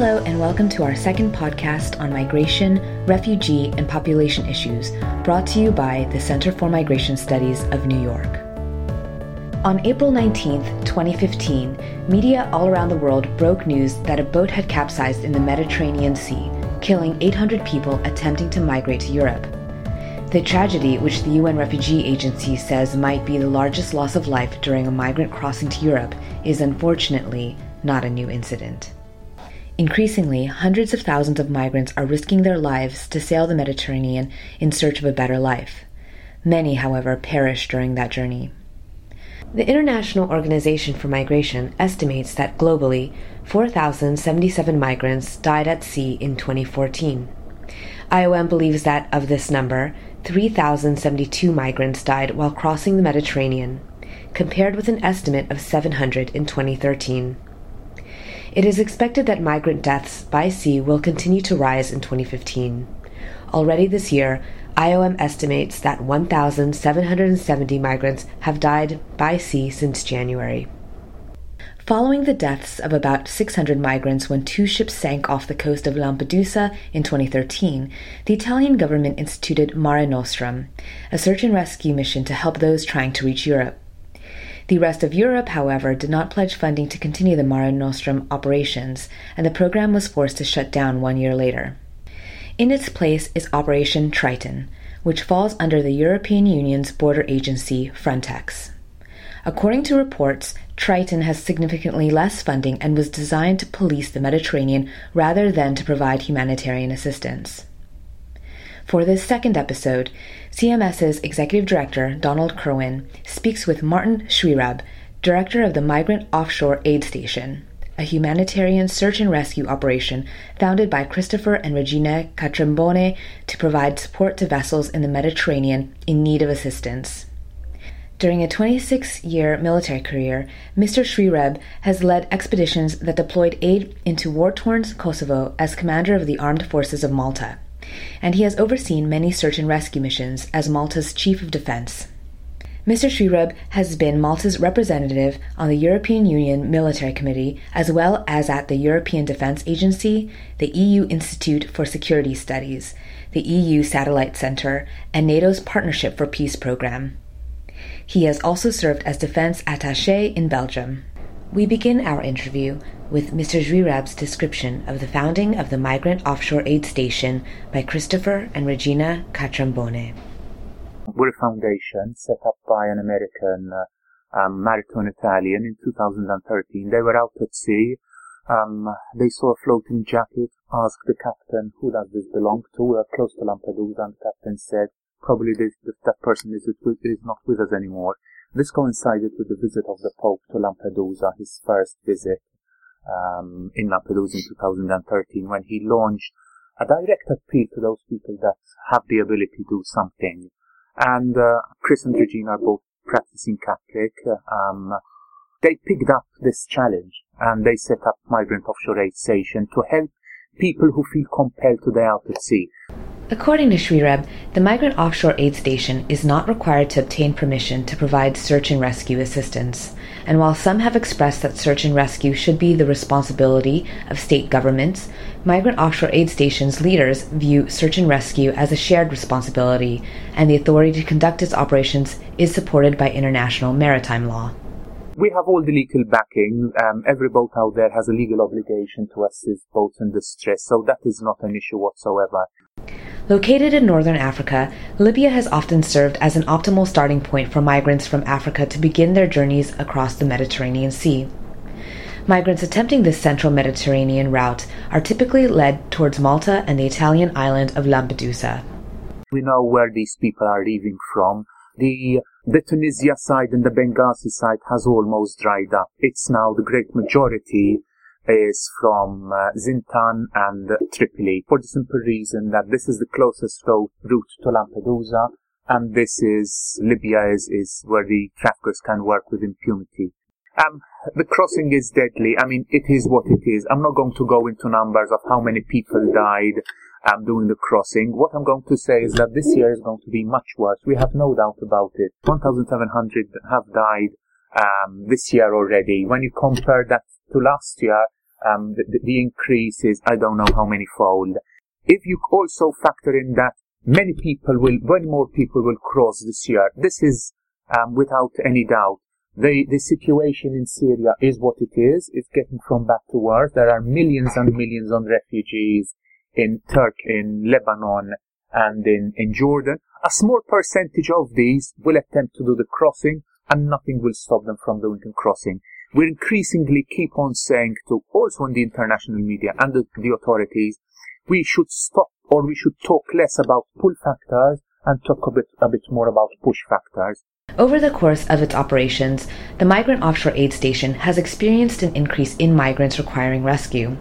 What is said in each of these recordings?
Hello, and welcome to our second podcast on migration, refugee, and population issues, brought to you by the Center for Migration Studies of New York. On April 19, 2015, media all around the world broke news that a boat had capsized in the Mediterranean Sea, killing 800 people attempting to migrate to Europe. The tragedy, which the UN Refugee Agency says might be the largest loss of life during a migrant crossing to Europe, is unfortunately not a new incident. Increasingly, hundreds of thousands of migrants are risking their lives to sail the Mediterranean in search of a better life. Many, however, perish during that journey. The International Organization for Migration estimates that globally, 4,077 migrants died at sea in 2014. IOM believes that of this number, 3,072 migrants died while crossing the Mediterranean, compared with an estimate of 700 in 2013. It is expected that migrant deaths by sea will continue to rise in 2015. Already this year, IOM estimates that 1,770 migrants have died by sea since January. Following the deaths of about 600 migrants when two ships sank off the coast of Lampedusa in 2013, the Italian government instituted Mare Nostrum, a search and rescue mission to help those trying to reach Europe. The rest of Europe, however, did not pledge funding to continue the Mare Nostrum operations, and the program was forced to shut down one year later. In its place is Operation Triton, which falls under the European Union's border agency, Frontex. According to reports, Triton has significantly less funding and was designed to police the Mediterranean rather than to provide humanitarian assistance. For this second episode, CMS's Executive Director, Donald Kerwin, speaks with Martin Xuereb, Director of the Migrant Offshore Aid Station, a humanitarian search and rescue operation founded by Christopher and Regina Catrambone to provide support to vessels in the Mediterranean in need of assistance. During a 26 year military career, Mr. Xuereb has led expeditions that deployed aid into war torn Kosovo as commander of the Armed Forces of Malta and he has overseen many search and rescue missions as Malta's Chief of Defense. Mr. Xuereb has been Malta's representative on the European Union Military Committee, as well as at the European Defence Agency, the EU Institute for Security Studies, the EU Satellite Centre, and NATO's Partnership for Peace program. He has also served as defense attaché in Belgium. We begin our interview with Mr. Xuereb's description of the founding of the Migrant Offshore Aid Station by Christopher and Regina Catrambone. We're a foundation set up by an American uh, um, maritime Italian in 2013. They were out at sea. Um, they saw a floating jacket, asked the captain, who does this belong to? We're close to Lampedusa, and the captain said, probably this, that person is, is not with us anymore. This coincided with the visit of the Pope to Lampedusa, his first visit um, in Lampedusa in 2013 when he launched a direct appeal to those people that have the ability to do something. And uh, Chris and Regina are both practicing Catholic. Um, they picked up this challenge and they set up Migrant Offshore Aid Station to help people who feel compelled to die out at sea. According to Xuereb, the Migrant Offshore Aid Station is not required to obtain permission to provide search and rescue assistance. And while some have expressed that search and rescue should be the responsibility of state governments, Migrant Offshore Aid Station's leaders view search and rescue as a shared responsibility, and the authority to conduct its operations is supported by international maritime law. We have all the legal backing. Um, every boat out there has a legal obligation to assist boats in distress, so that is not an issue whatsoever. Located in northern Africa, Libya has often served as an optimal starting point for migrants from Africa to begin their journeys across the Mediterranean Sea. Migrants attempting this central Mediterranean route are typically led towards Malta and the Italian island of Lampedusa. We know where these people are leaving from. The, the Tunisia side and the Benghazi side has almost dried up. It's now the great majority is from uh, Zintan and Tripoli for the simple reason that this is the closest road, route to Lampedusa and this is Libya is, is where the traffickers can work with impunity. Um, the crossing is deadly. I mean, it is what it is. I'm not going to go into numbers of how many people died um, doing the crossing. What I'm going to say is that this year is going to be much worse. We have no doubt about it. 1,700 have died um, this year already. When you compare that to last year, um, the, the increase is I don't know how many fold. If you also factor in that many people will, many more people will cross this year, this is um, without any doubt. The, the situation in Syria is what it is. It's getting from bad to worse. There are millions and millions of refugees in Turkey, in Lebanon, and in, in Jordan. A small percentage of these will attempt to do the crossing, and nothing will stop them from doing the crossing. We increasingly keep on saying to also in the international media and the, the authorities, we should stop or we should talk less about pull factors and talk a bit, a bit more about push factors. Over the course of its operations, the Migrant Offshore Aid Station has experienced an increase in migrants requiring rescue,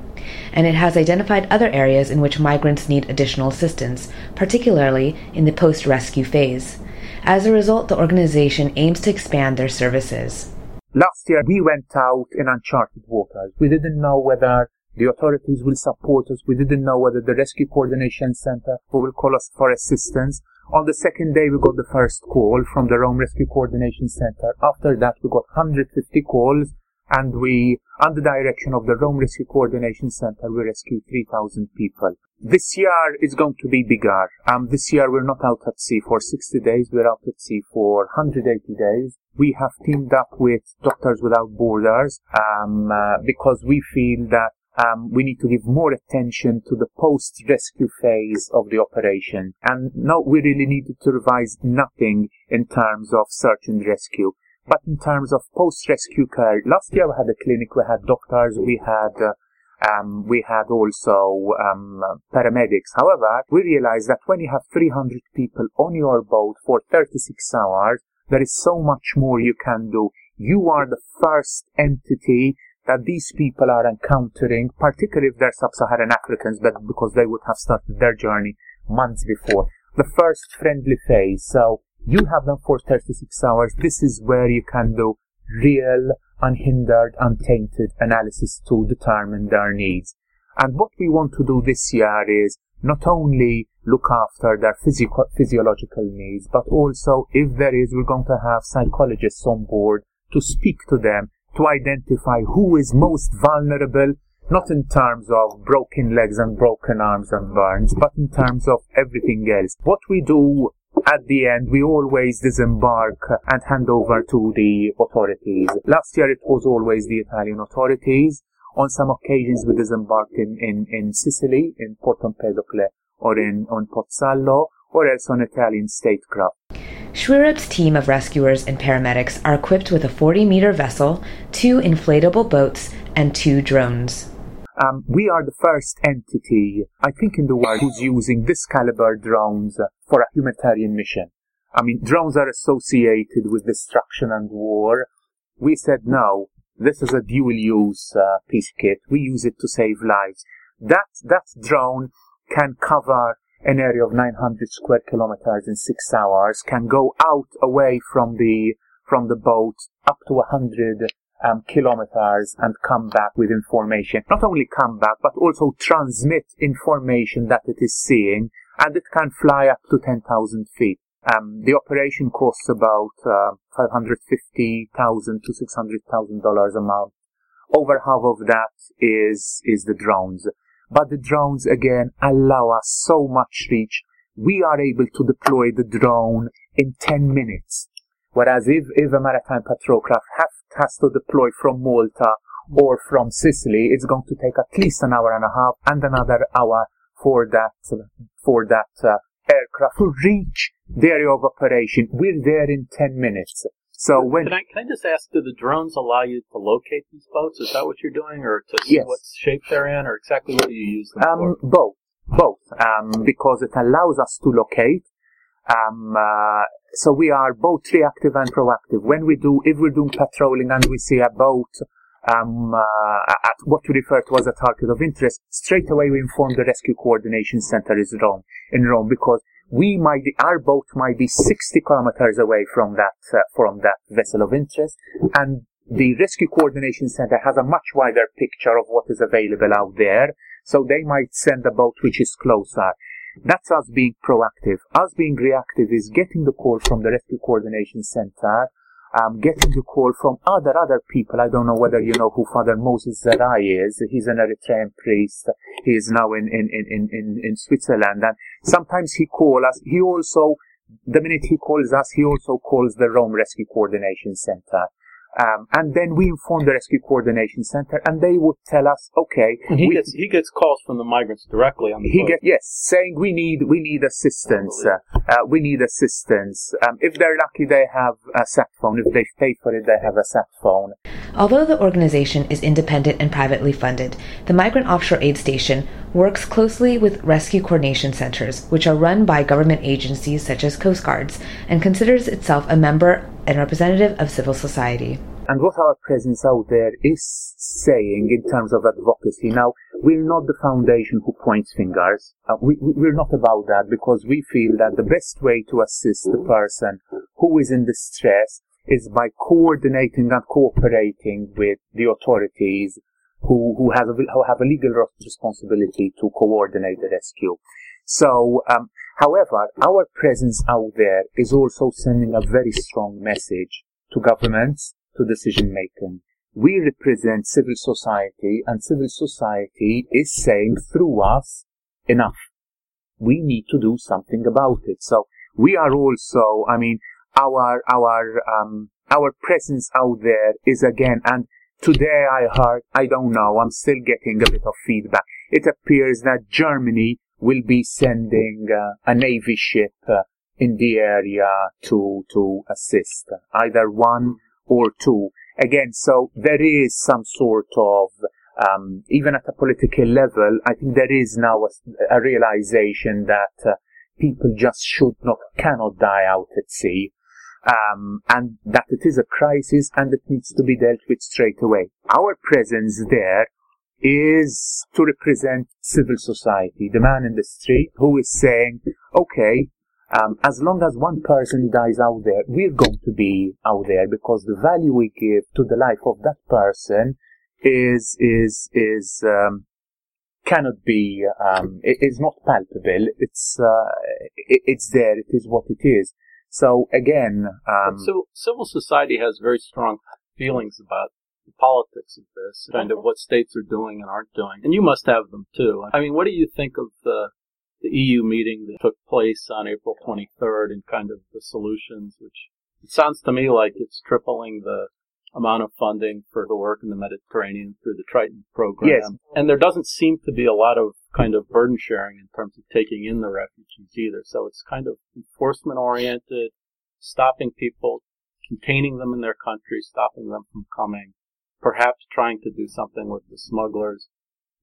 and it has identified other areas in which migrants need additional assistance, particularly in the post rescue phase. As a result, the organization aims to expand their services. Last year, we went out in uncharted waters. We didn't know whether the authorities will support us. We didn't know whether the Rescue Coordination Center will call us for assistance. On the second day, we got the first call from the Rome Rescue Coordination Center. After that, we got 150 calls, and we, under direction of the Rome Rescue Coordination Center, we rescued 3,000 people. This year is going to be bigger. Um, this year we're not out at sea for 60 days. We're out at sea for 180 days. We have teamed up with Doctors Without Borders um, uh, because we feel that um, we need to give more attention to the post-rescue phase of the operation. And no, we really needed to revise nothing in terms of search and rescue. But in terms of post-rescue care, last year we had a clinic, we had doctors, we had uh, um, we had also um, paramedics. However, we realized that when you have 300 people on your boat for 36 hours, there is so much more you can do. You are the first entity that these people are encountering, particularly if they're sub-Saharan Africans, but because they would have started their journey months before. The first friendly phase. So you have them for 36 hours. This is where you can do real, unhindered, untainted analysis to determine their needs. And what we want to do this year is not only look after their physical, physiological needs, but also, if there is, we're going to have psychologists on board to speak to them to identify who is most vulnerable, not in terms of broken legs and broken arms and burns, but in terms of everything else. What we do at the end, we always disembark and hand over to the authorities. Last year it was always the Italian authorities. On some occasions we disembarked in, in, in Sicily, in Porto Empedocle, or in on Pozzallo, or else on Italian statecraft. Xuereb's team of rescuers and paramedics are equipped with a 40 meter vessel, two inflatable boats, and two drones. Um, we are the first entity, I think, in the world who's using this caliber drones for a humanitarian mission. I mean, drones are associated with destruction and war. We said no, this is a dual use uh, piece kit. We use it to save lives. That, that drone can cover an area of 900 square kilometers in six hours, can go out away from the from the boat up to 100 um, kilometers and come back with information. Not only come back, but also transmit information that it is seeing, and it can fly up to 10,000 feet. Um, the operation costs about uh, 550,000 to 600,000 dollars a month. Over half of that is is the drones. But the drones again allow us so much reach. We are able to deploy the drone in 10 minutes. Whereas if, if a maritime patrol craft have, has to deploy from Malta or from Sicily, it's going to take at least an hour and a half and another hour for that, for that uh, aircraft to reach the area of operation. We're there in 10 minutes. So when can I can I just ask, do the drones allow you to locate these boats? Is that what you're doing, or to see yes. what shape they're in, or exactly what you use them um, for? Both, both, um, because it allows us to locate. Um, uh, so we are both reactive and proactive. When we do, if we're doing patrolling and we see a boat um, uh, at what we refer to as a target of interest, straight away we inform the rescue coordination center is Rome in Rome because we might be, our boat might be 60 kilometers away from that, uh, from that vessel of interest. And the Rescue Coordination Center has a much wider picture of what is available out there. So they might send a boat which is closer. That's us being proactive. Us being reactive is getting the call from the Rescue Coordination Center, um, getting the call from other other people. I don't know whether you know who Father Moses Zerai is. He's an Eritrean priest. He is now in in in in, in Switzerland, and sometimes he calls us. He also, the minute he calls us, he also calls the Rome Rescue Coordination Center. Um, and then we inform the Rescue Coordination Center, and they would tell us, okay, and he we, gets he gets calls from the migrants directly on the he gets yes, saying we need we need assistance, uh, uh, we need assistance. Um, if they're lucky, they have a sat phone. If they pay for it, they have a sat phone. Although the organization is independent and privately funded, the Migrant Offshore Aid Station works closely with rescue coordination centers, which are run by government agencies such as Coast Guards, and considers itself a member and representative of civil society. And what our presence out there is saying in terms of advocacy, now, we're not the foundation who points fingers. Uh, we, we're not about that because we feel that the best way to assist the person who is in distress is by coordinating and cooperating with the authorities who, who, have, a, who have a legal responsibility to coordinate the rescue. So, um, however, our presence out there is also sending a very strong message to governments, to decision making. We represent civil society and civil society is saying through us, enough. We need to do something about it. So we are also, I mean, our, our, um, our presence out there is again, and today I heard, I don't know, I'm still getting a bit of feedback. It appears that Germany will be sending uh, a navy ship uh, in the area to to assist, either one or two. Again, so there is some sort of um, even at a political level, I think there is now a, a realization that uh, people just should not, cannot die out at sea, um, and that it is a crisis and it needs to be dealt with straight away. Our presence there is to represent civil society, the man in the street who is saying, okay, um, as long as one person dies out there, we're going to be out there because the value we give to the life of that person is is is um, cannot be um, it is not palpable. It's uh, it, it's there. It is what it is. So again, um, so civil society has very strong feelings about the politics of this, kind of what states are doing and aren't doing. And you must have them too. I mean, what do you think of the, the EU meeting that took place on April 23rd and kind of the solutions, which it sounds to me like it's tripling the amount of funding for the work in the Mediterranean through the Triton program. Yes. And there doesn't seem to be a lot of kind of burden sharing in terms of taking in the refugees either. So it's kind of enforcement oriented, stopping people, containing them in their country, stopping them from coming, perhaps trying to do something with the smugglers.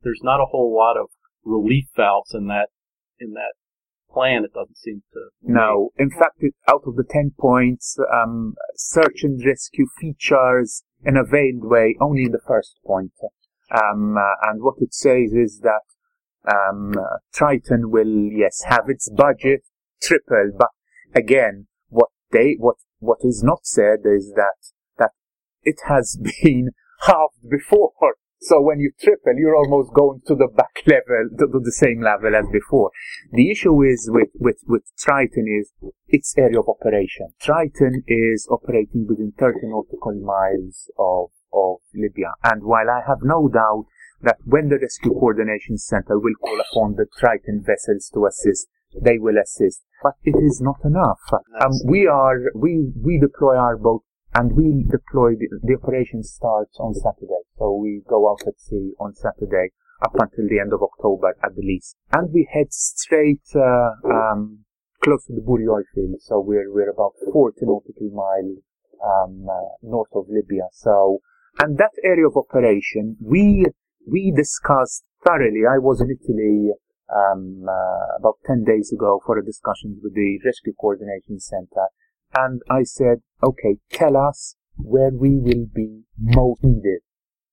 There's not a whole lot of relief valves in that in that plan. It doesn't seem to. No, in fact, it, out of the ten points, um, search and rescue features in a veiled way only the first point. Um, uh, and what it says is that um, Triton will yes have its budget tripled, but again, what they what what is not said is that that it has been halved before. So when you triple, you're almost going to the back level, to, to the same level as before. The issue is with, with, with Triton is its area of operation. Triton is operating within 30 nautical miles of, of Libya. And while I have no doubt that when the Rescue Coordination Center will call upon the Triton vessels to assist, they will assist. But it is not enough. Um, we are, we, we deploy our boat and we deploy, the, the operation starts on Saturday. So we go out at sea on Saturday up until the end of October at the least. And we head straight, uh, um, close to the Buri oil field. So we're, we're about 40 nautical miles, um, uh, north of Libya. So, and that area of operation, we, we discussed thoroughly. I was in Italy, um, uh, about 10 days ago for a discussion with the Rescue Coordination Center and I said, okay, tell us where we will be most needed.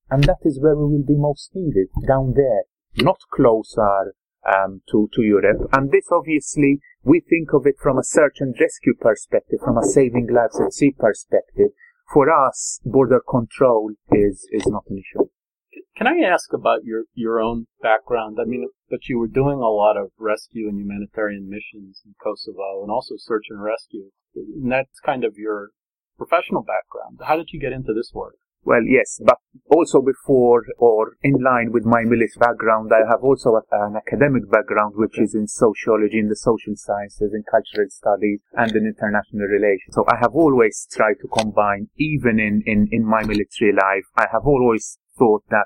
And that is where we will be most needed, down there, not closer um, to, to Europe. And this obviously, we think of it from a search and rescue perspective, from a saving lives at sea perspective. For us, border control is, is not an issue. Can I ask about your, your own background? I mean, but you were doing a lot of rescue and humanitarian missions in Kosovo and also search and rescue. And that's kind of your professional background. How did you get into this work? Well, yes, but also before or in line with my military background, I have also an academic background, which is in sociology, in the social sciences, in cultural studies, and in international relations. So I have always tried to combine, even in, in, in my military life, I have always thought that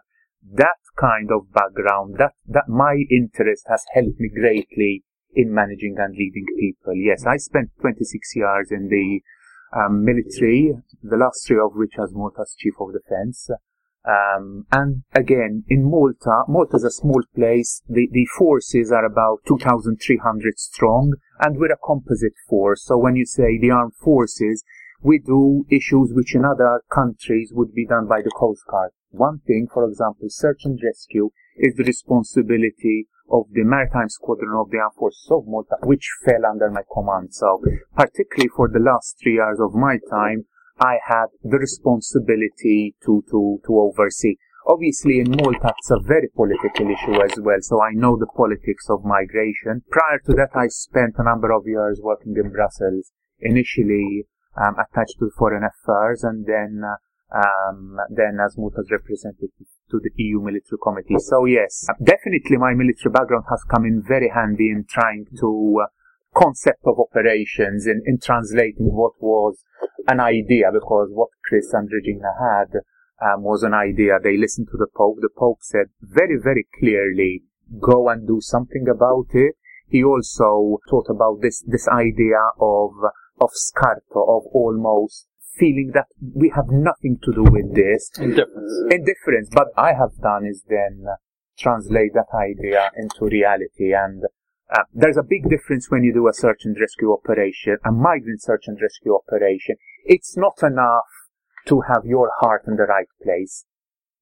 that kind of background, that, that my interest has helped me greatly in managing and leading people. Yes, I spent 26 years in the um, military, the last three of which as Malta's chief of defense. Um, and again, in Malta, Malta is a small place. The, the forces are about 2,300 strong, and we're a composite force. So when you say the armed forces, we do issues which in other countries would be done by the Coast Guard. One thing, for example, search and rescue is the responsibility of the Maritime Squadron of the Armed Forces of Malta, which fell under my command. So, particularly for the last three years of my time, I had the responsibility to, to, to oversee. Obviously, in Malta, it's a very political issue as well, so I know the politics of migration. Prior to that, I spent a number of years working in Brussels, initially um, attached to foreign affairs, and then uh, um, then as Malta's representative to the EU military committee. So yes, definitely my military background has come in very handy in trying to uh, concept of operations in, in translating what was an idea because what Chris and Regina had um, was an idea. They listened to the Pope. The Pope said very, very clearly, go and do something about it. He also talked about this, this idea of, of scarto, of almost feeling that we have nothing to do with this. Indifference. Indifference. But I have done is then translate that idea into reality. And uh, there's a big difference when you do a search and rescue operation, a migrant search and rescue operation. It's not enough to have your heart in the right place.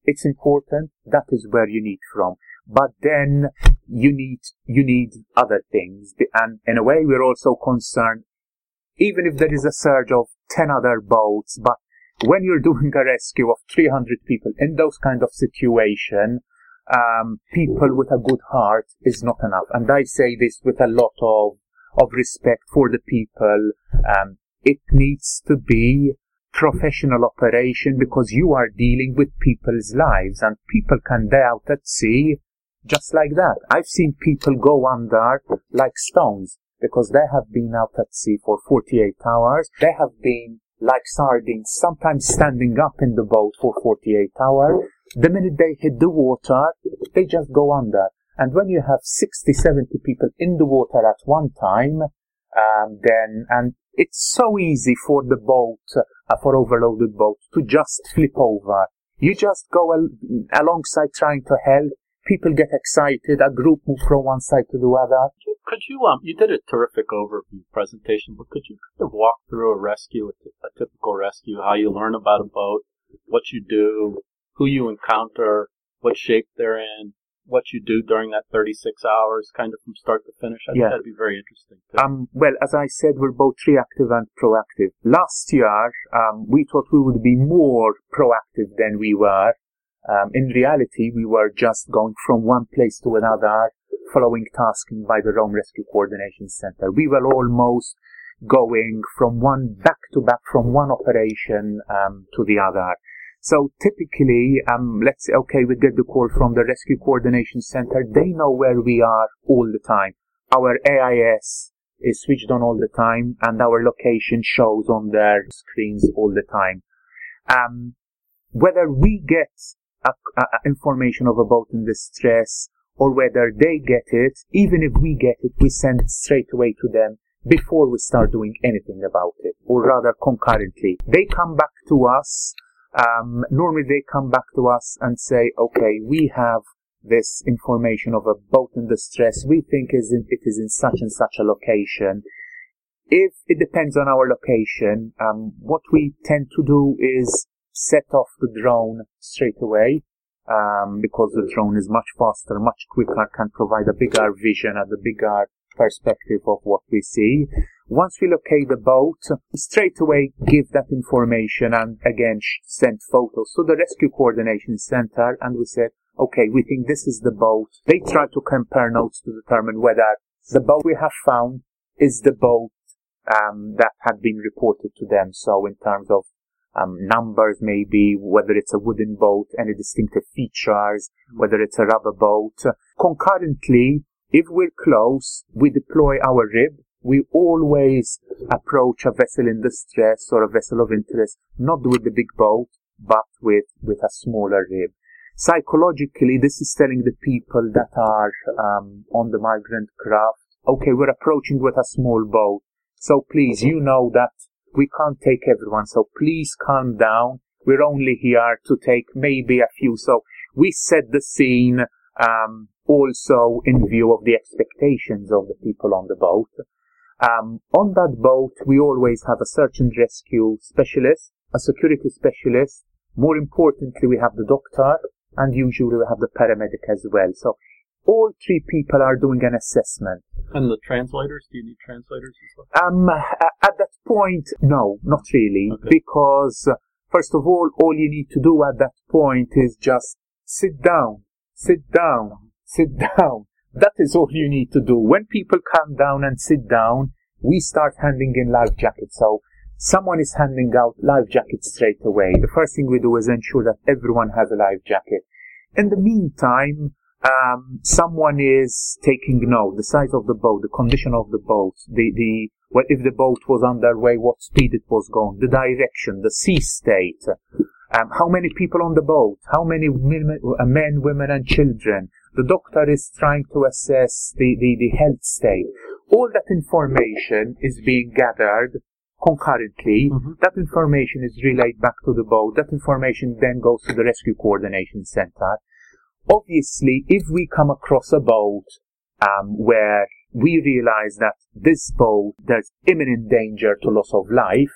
It's important. That is where you need from. But then you need, you need other things. And in a way, we're also concerned, even if there is a surge of 10 other boats, but when you're doing a rescue of 300 people in those kind of situation, um, people with a good heart is not enough. And I say this with a lot of, of respect for the people. Um, it needs to be professional operation because you are dealing with people's lives and people can die out at sea just like that. I've seen people go under like stones because they have been out at sea for 48 hours. They have been like sardines, sometimes standing up in the boat for 48 hours. The minute they hit the water, they just go under. And when you have 60, 70 people in the water at one time, um, then, and it's so easy for the boat, uh, for overloaded boat, to just flip over. You just go al- alongside trying to help. People get excited. A group move from one side to the other could you um you did a terrific overview presentation, but could you kind of walk through a rescue, a, typical rescue, how you learn about a boat, what you do, who you encounter, what shape they're in, what you do during that 36 hours, kind of from start to finish. I yeah. think that'd be very interesting. Too. Um, well, as I said, we're both reactive and proactive. Last year, um, we thought we would be more proactive than we were. Um, in reality, we were just going from one place to another, following tasking by the Rome Rescue Coordination Center. We were almost going from one back to back from one operation um, to the other. So typically, um, let's say, okay, we get the call from the Rescue Coordination Center. They know where we are all the time. Our AIS is switched on all the time and our location shows on their screens all the time. Um, whether we get information of a boat in distress or whether they get it, even if we get it, we send it straight away to them before we start doing anything about it, or rather concurrently. They come back to us, um, normally they come back to us and say, okay, we have this information of a boat in distress. We think is in, it is in such and such a location. If it depends on our location, um, what we tend to do is set off the drone straight away um, because the drone is much faster, much quicker, can provide a bigger vision and a bigger perspective of what we see. Once we locate the boat, straight away give that information and again send photos to the rescue coordination center and we said, okay, we think this is the boat. They try to compare notes to determine whether the boat we have found is the boat um, that had been reported to them. So in terms of um, numbers, maybe whether it's a wooden boat, any distinctive features, whether it's a rubber boat. Concurrently, if we're close, we deploy our rib. We always approach a vessel in distress or a vessel of interest, not with the big boat, but with, with a smaller rib. Psychologically, this is telling the people that are um, on the migrant craft, okay, we're approaching with a small boat. So please, you know that we can't take everyone. So please calm down. We're only here to take maybe a few. So we set the scene um, also in view of the expectations of the people on the boat. Um, on that boat, we always have a search and rescue specialist, a security specialist. More importantly, we have the doctor, and usually we have the paramedic as well. So all three people are doing an assessment. And the translators? Do you need translators as well? Um, at that point, no, not really, okay. because uh, first of all, all you need to do at that point is just sit down, sit down, sit down. That is all you need to do. When people come down and sit down, we start handing in life jackets. So someone is handing out life jackets straight away. The first thing we do is ensure that everyone has a life jacket. In the meantime, um, someone is taking note, the size of the boat, the condition of the boat, the, the, well, if the boat was underway, what speed it was going, the direction, the sea state, um, how many people on the boat, how many men, uh, men, women and children. The doctor is trying to assess the, the, the health state. All that information is being gathered concurrently. Mm-hmm. That information is relayed back to the boat. That information then goes to the rescue coordination center obviously, if we come across a boat um, where we realize that this boat, there's imminent danger to loss of life,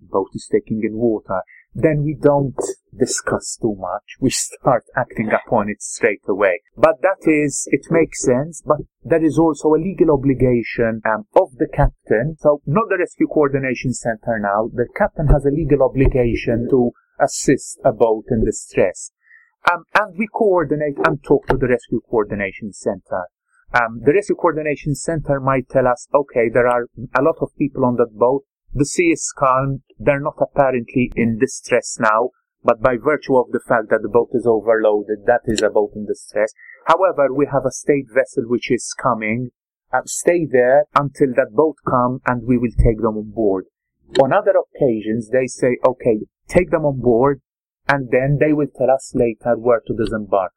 boat is taking in water, then we don't discuss too much. We start acting upon it straight away. But that is, it makes sense, but there is also a legal obligation um, of the captain. So not the rescue coordination center now. The captain has a legal obligation to assist a boat in distress. Um, and we coordinate and talk to the Rescue Coordination Center. Um, the Rescue Coordination Center might tell us, okay, there are a lot of people on that boat. The sea is calm. They're not apparently in distress now, but by virtue of the fact that the boat is overloaded, that is a boat in distress. However, we have a state vessel which is coming. Uh, stay there until that boat come and we will take them on board. On other occasions, they say, okay, take them on board, and then they will tell us later where to disembark.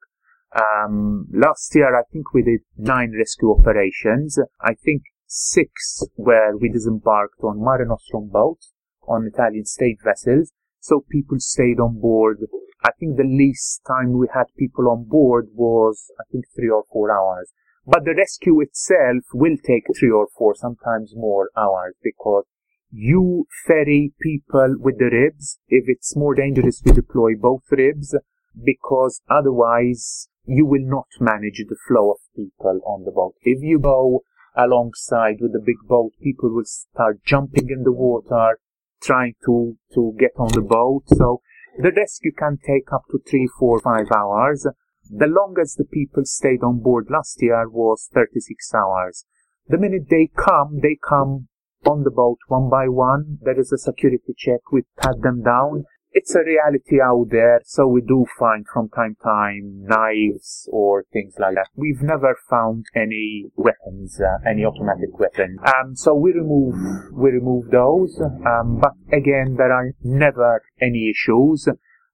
Um, last year, I think we did nine rescue operations. I think six where we disembarked on Mare Nostrum boats, on Italian state vessels. So people stayed on board. I think the least time we had people on board was, I think, three or four hours. But the rescue itself will take three or four, sometimes more hours because you ferry people with the ribs. If it's more dangerous, we deploy both ribs because otherwise you will not manage the flow of people on the boat. If you go alongside with the big boat, people will start jumping in the water, trying to, to get on the boat. So the rescue can take up to three, four, five hours. The longest the people stayed on board last year was 36 hours. The minute they come, they come on the boat one by one. There is a security check. We pat them down. It's a reality out there, so we do find from time to time knives or things like that. We've never found any weapons, uh, any automatic weapons. Um, so we remove we remove those. Um, but again, there are never any issues.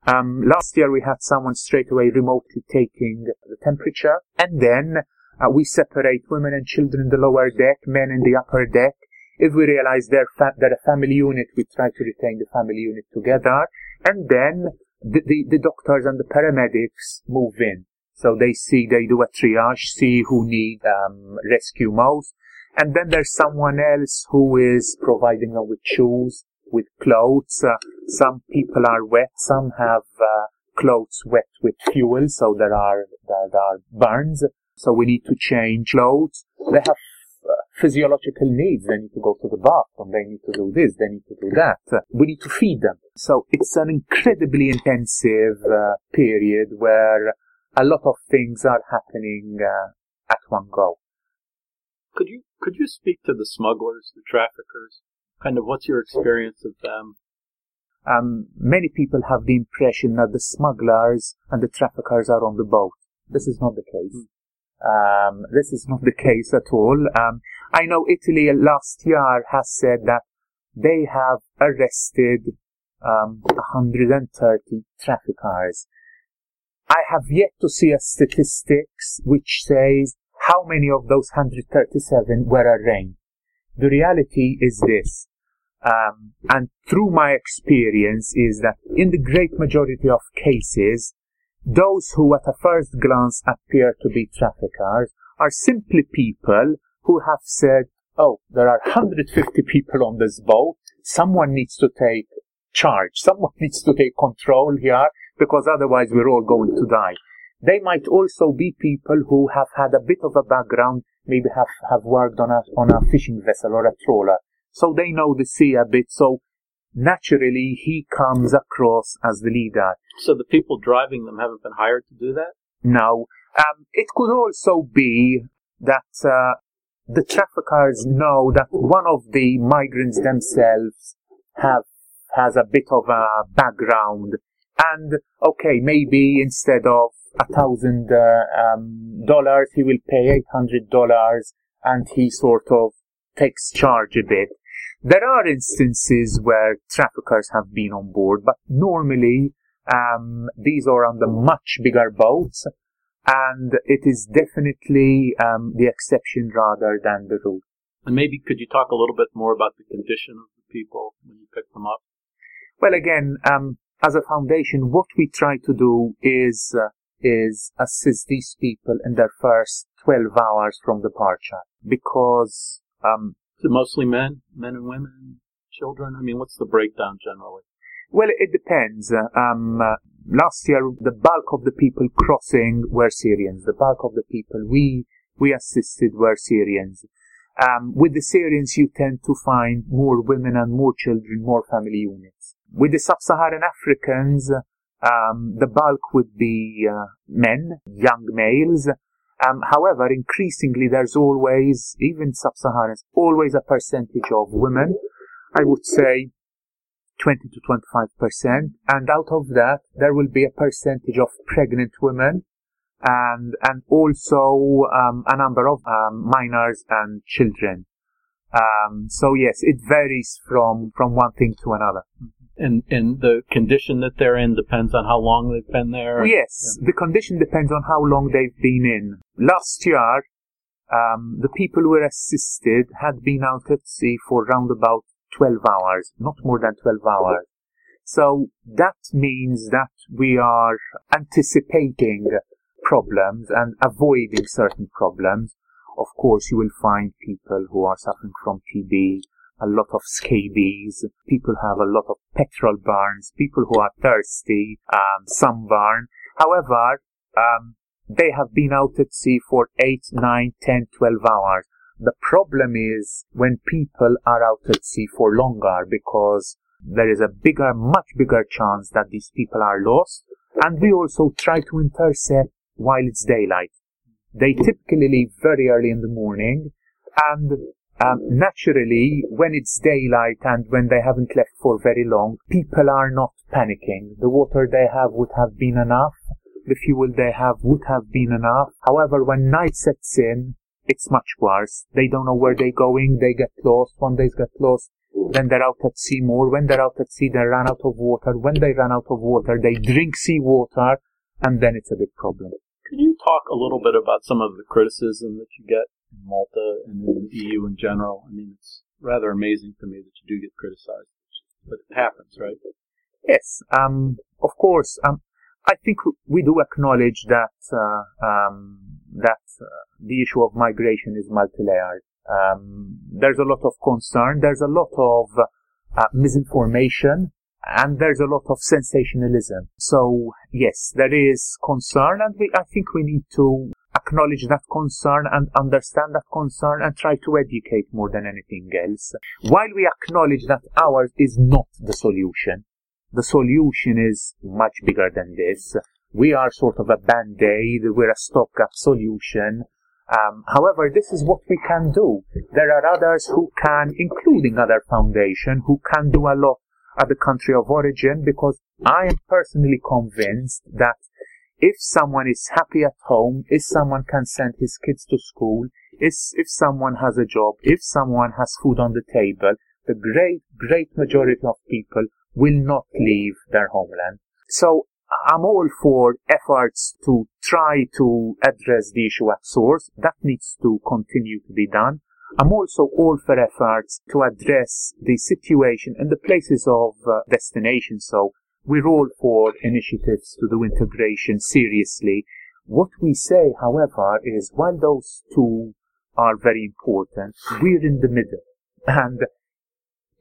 Um, last year we had someone straight away remotely taking the temperature, and then uh, we separate women and children in the lower deck, men in the upper deck, if we realize they're, fa- they're a family unit, we try to retain the family unit together. And then the, the, the doctors and the paramedics move in. So they see, they do a triage, see who need um, rescue most. And then there's someone else who is providing them with shoes, with clothes. Uh, some people are wet, some have uh, clothes wet with fuel, so there are there are burns. So we need to change clothes. They have physiological needs. They need to go to the bathroom. They need to do this. They need to do that. We need to feed them. So it's an incredibly intensive uh, period where a lot of things are happening uh, at one go. Could you could you speak to the smugglers, the traffickers? Kind of what's your experience of them? Um, many people have the impression that the smugglers and the traffickers are on the boat. This is not the case. Um, this is not the case at all. Um, I know Italy last year has said that they have arrested um, 130 traffickers. I have yet to see a statistics which says how many of those 137 were arraigned. The reality is this, um, and through my experience is that in the great majority of cases, those who at a first glance appear to be traffickers are simply people who have said, oh, there are 150 people on this boat. Someone needs to take charge. Someone needs to take control here because otherwise we're all going to die. They might also be people who have had a bit of a background, maybe have, have worked on a, on a fishing vessel or a trawler. So they know the sea a bit. So naturally he comes across as the leader. So the people driving them haven't been hired to do that? No. Um, it could also be that uh, the traffickers know that one of the migrants themselves have has a bit of a background, and okay, maybe instead of a thousand uh, um, dollars, he will pay eight hundred dollars, and he sort of takes charge a bit. There are instances where traffickers have been on board, but normally um, these are on the much bigger boats, and it is definitely um, the exception rather than the rule. And maybe could you talk a little bit more about the condition of the people when you pick them up? Well, again, um, as a foundation, what we try to do is uh, is assist these people in their first 12 hours from departure because um, is it mostly men, men and women, children? I mean, what's the breakdown generally? Well, it depends. Um, last year, the bulk of the people crossing were Syrians. The bulk of the people we we assisted were Syrians. Um, with the Syrians, you tend to find more women and more children, more family units. With the sub-Saharan Africans, um, the bulk would be uh, men, young males, um, however, increasingly there's always, even sub-Saharans, always a percentage of women. I would say 20 to 25 percent. And out of that, there will be a percentage of pregnant women and, and also, um, a number of, um, minors and children. Um, so yes, it varies from, from one thing to another. And and the condition that they're in depends on how long they've been there. Yes, yeah. the condition depends on how long they've been in. Last year, um, the people who were assisted had been out at sea for round about 12 hours, not more than 12 hours. So that means that we are anticipating problems and avoiding certain problems. Of course, you will find people who are suffering from TB, a lot of scabies. People have a lot of petrol burns. People who are thirsty, um, sunburn. However, um, they have been out at sea for 8, 9, 10, 12 hours. The problem is when people are out at sea for longer because there is a bigger, much bigger chance that these people are lost. And we also try to intercept while it's daylight. They typically leave very early in the morning and um, naturally, when it's daylight and when they haven't left for very long, people are not panicking. The water they have would have been enough. The fuel they have would have been enough. However, when night sets in, it's much worse. They don't know where they're going. They get lost. One day get lost. Then they're out at sea more. When they're out at sea, they run out of water. When they run out of water, they drink seawater, and then it's a big problem. Could you talk a little bit about some of the criticism that you get in Malta and in the EU in general. I mean, it's rather amazing to me that you do get criticized, but it happens, right? Yes. Um, of course. Um, I think we do acknowledge that uh, um, that uh, the issue of migration is multi-layered. Um, there's a lot of concern. There's a lot of uh, misinformation and there's a lot of sensationalism. So yes, there is concern, and we, I think we need to acknowledge that concern and understand that concern and try to educate more than anything else. While we acknowledge that ours is not the solution, the solution is much bigger than this. We are sort of a band-aid, we're a stopgap solution. Um, however, this is what we can do. There are others who can, including other foundation, who can do a lot at the country of origin because I am personally convinced that if someone is happy at home, if someone can send his kids to school, if, if someone has a job, if someone has food on the table, the great, great majority of people will not leave their homeland. So I'm all for efforts to try to address the issue at source. That needs to continue to be done. I'm also all for efforts to address the situation in the places of uh, destination. So we're all for initiatives to do integration seriously. What we say, however, is while those two are very important, we're in the middle. And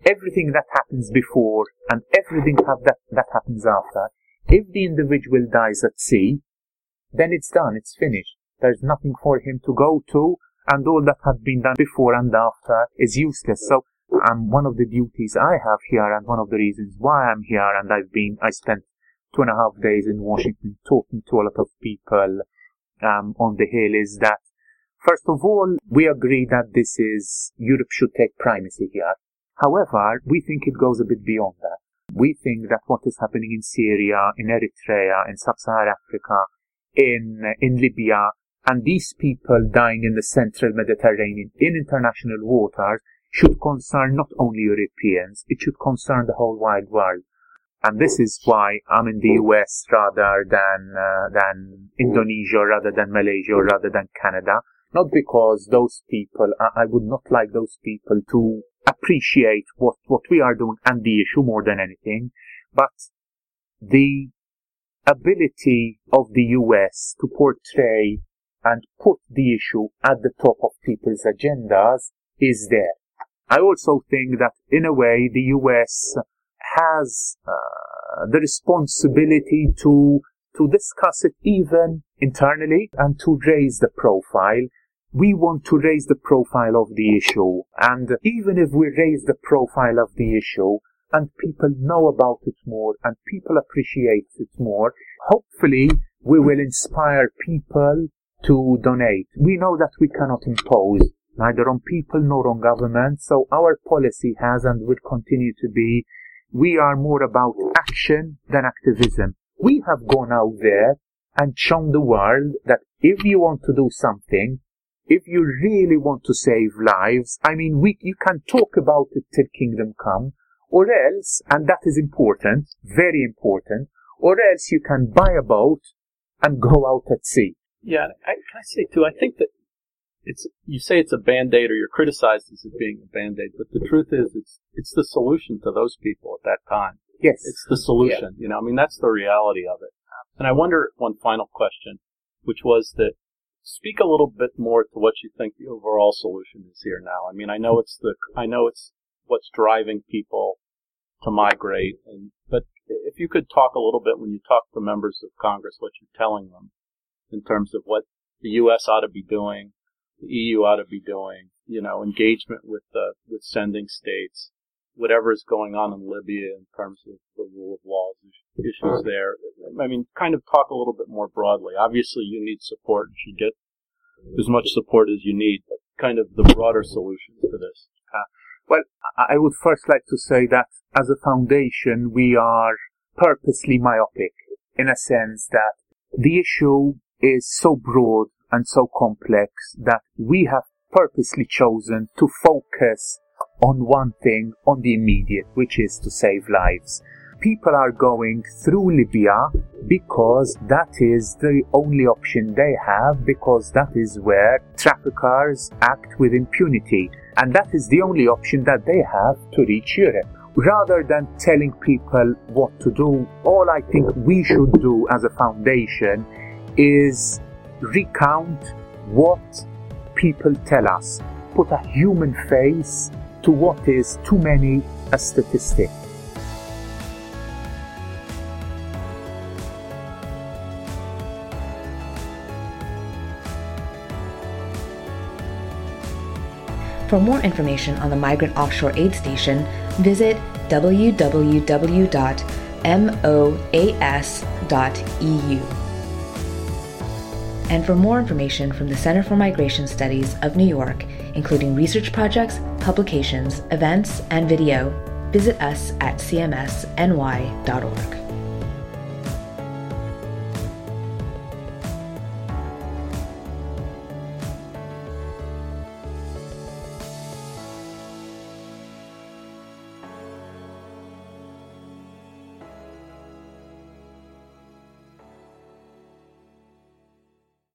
everything that happens before and everything that, that happens after, if the individual dies at sea, then it's done, it's finished. There's nothing for him to go to, and all that had been done before and after is useless. So, um, one of the duties I have here, and one of the reasons why I'm here, and I've been, I spent two and a half days in Washington talking to a lot of people um, on the Hill, is that first of all, we agree that this is Europe should take primacy here. However, we think it goes a bit beyond that. We think that what is happening in Syria, in Eritrea, in Sub-Saharan Africa, in, in Libya, and these people dying in the central Mediterranean in international waters should concern not only Europeans, it should concern the whole wide world. And this is why I'm in the US rather than, uh, than Indonesia, rather than Malaysia, rather than Canada. Not because those people, I, I would not like those people to appreciate what, what we are doing and the issue more than anything, but the ability of the US to portray and put the issue at the top of people's agendas is there. I also think that in a way the US has uh, the responsibility to to discuss it even internally and to raise the profile we want to raise the profile of the issue. And even if we raise the profile of the issue and people know about it more and people appreciate it more, hopefully we will inspire people to donate. We know that we cannot impose neither on people nor on government. So our policy has and will continue to be we are more about action than activism. We have gone out there and shown the world that if you want to do something, if you really want to save lives, I mean, we, you can talk about it till kingdom come, or else, and that is important, very important, or else you can buy a boat and go out at sea. Yeah, I, can I say too, I think that it's, you say it's a band-aid or you're criticized as it being a band-aid, but the truth is it's, it's the solution to those people at that time. Yes. It's the solution, yeah. you know, I mean, that's the reality of it. And I wonder, one final question, which was that speak a little bit more to what you think the overall solution is here now. I mean, I know it's the, I know it's what's driving people to migrate, and but if you could talk a little bit when you talk to members of Congress, what you're telling them in terms of what the U.S. ought to be doing, the EU ought to be doing, you know, engagement with the with sending states, whatever is going on in Libya in terms of the rule of law issues there. I mean, kind of talk a little bit more broadly. Obviously, you need support You should get as much support as you need, but kind of the broader solutions to this. Uh, well, I would first like to say that as a foundation, we are purposely myopic in a sense that the issue is so broad and so complex that we have purposely chosen to focus on one thing, on the immediate, which is to save lives. People are going through Libya because that is the only option they have, because that is where traffickers act with impunity. And that is the only option that they have to reach Europe. Rather than telling people what to do, all I think we should do as a foundation is recount what people tell us, put a human face to what is too many a statistic. For more information on the Migrant Offshore Aid Station, visit www.moas.eu. And for more information from the Center for Migration Studies of New York, including research projects, publications, events, and video, visit us at cmsny.org.